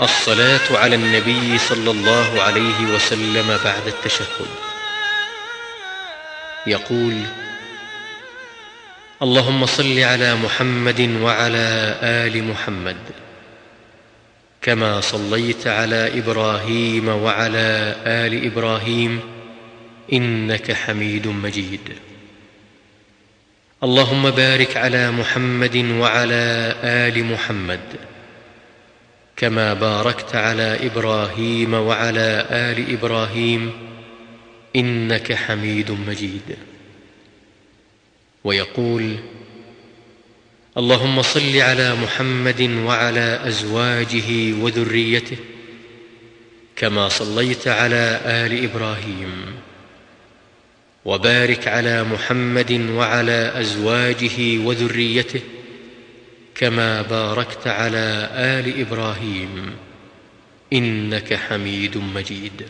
الصلاة على النبي صلى الله عليه وسلم بعد التشهد. يقول اللهم صل على محمد وعلى آل محمد كما صليت على إبراهيم وعلى آل إبراهيم إنك حميد مجيد. اللهم بارك على محمد وعلى آل محمد كما باركت على إبراهيم وعلى آل إبراهيم إنك حميد مجيد. ويقول اللهم صل على محمد وعلى أزواجه وذريته كما صليت على آل إبراهيم. وبارك على محمد وعلى أزواجه وذريته كما باركت على آل إبراهيم إنك حميد مجيد.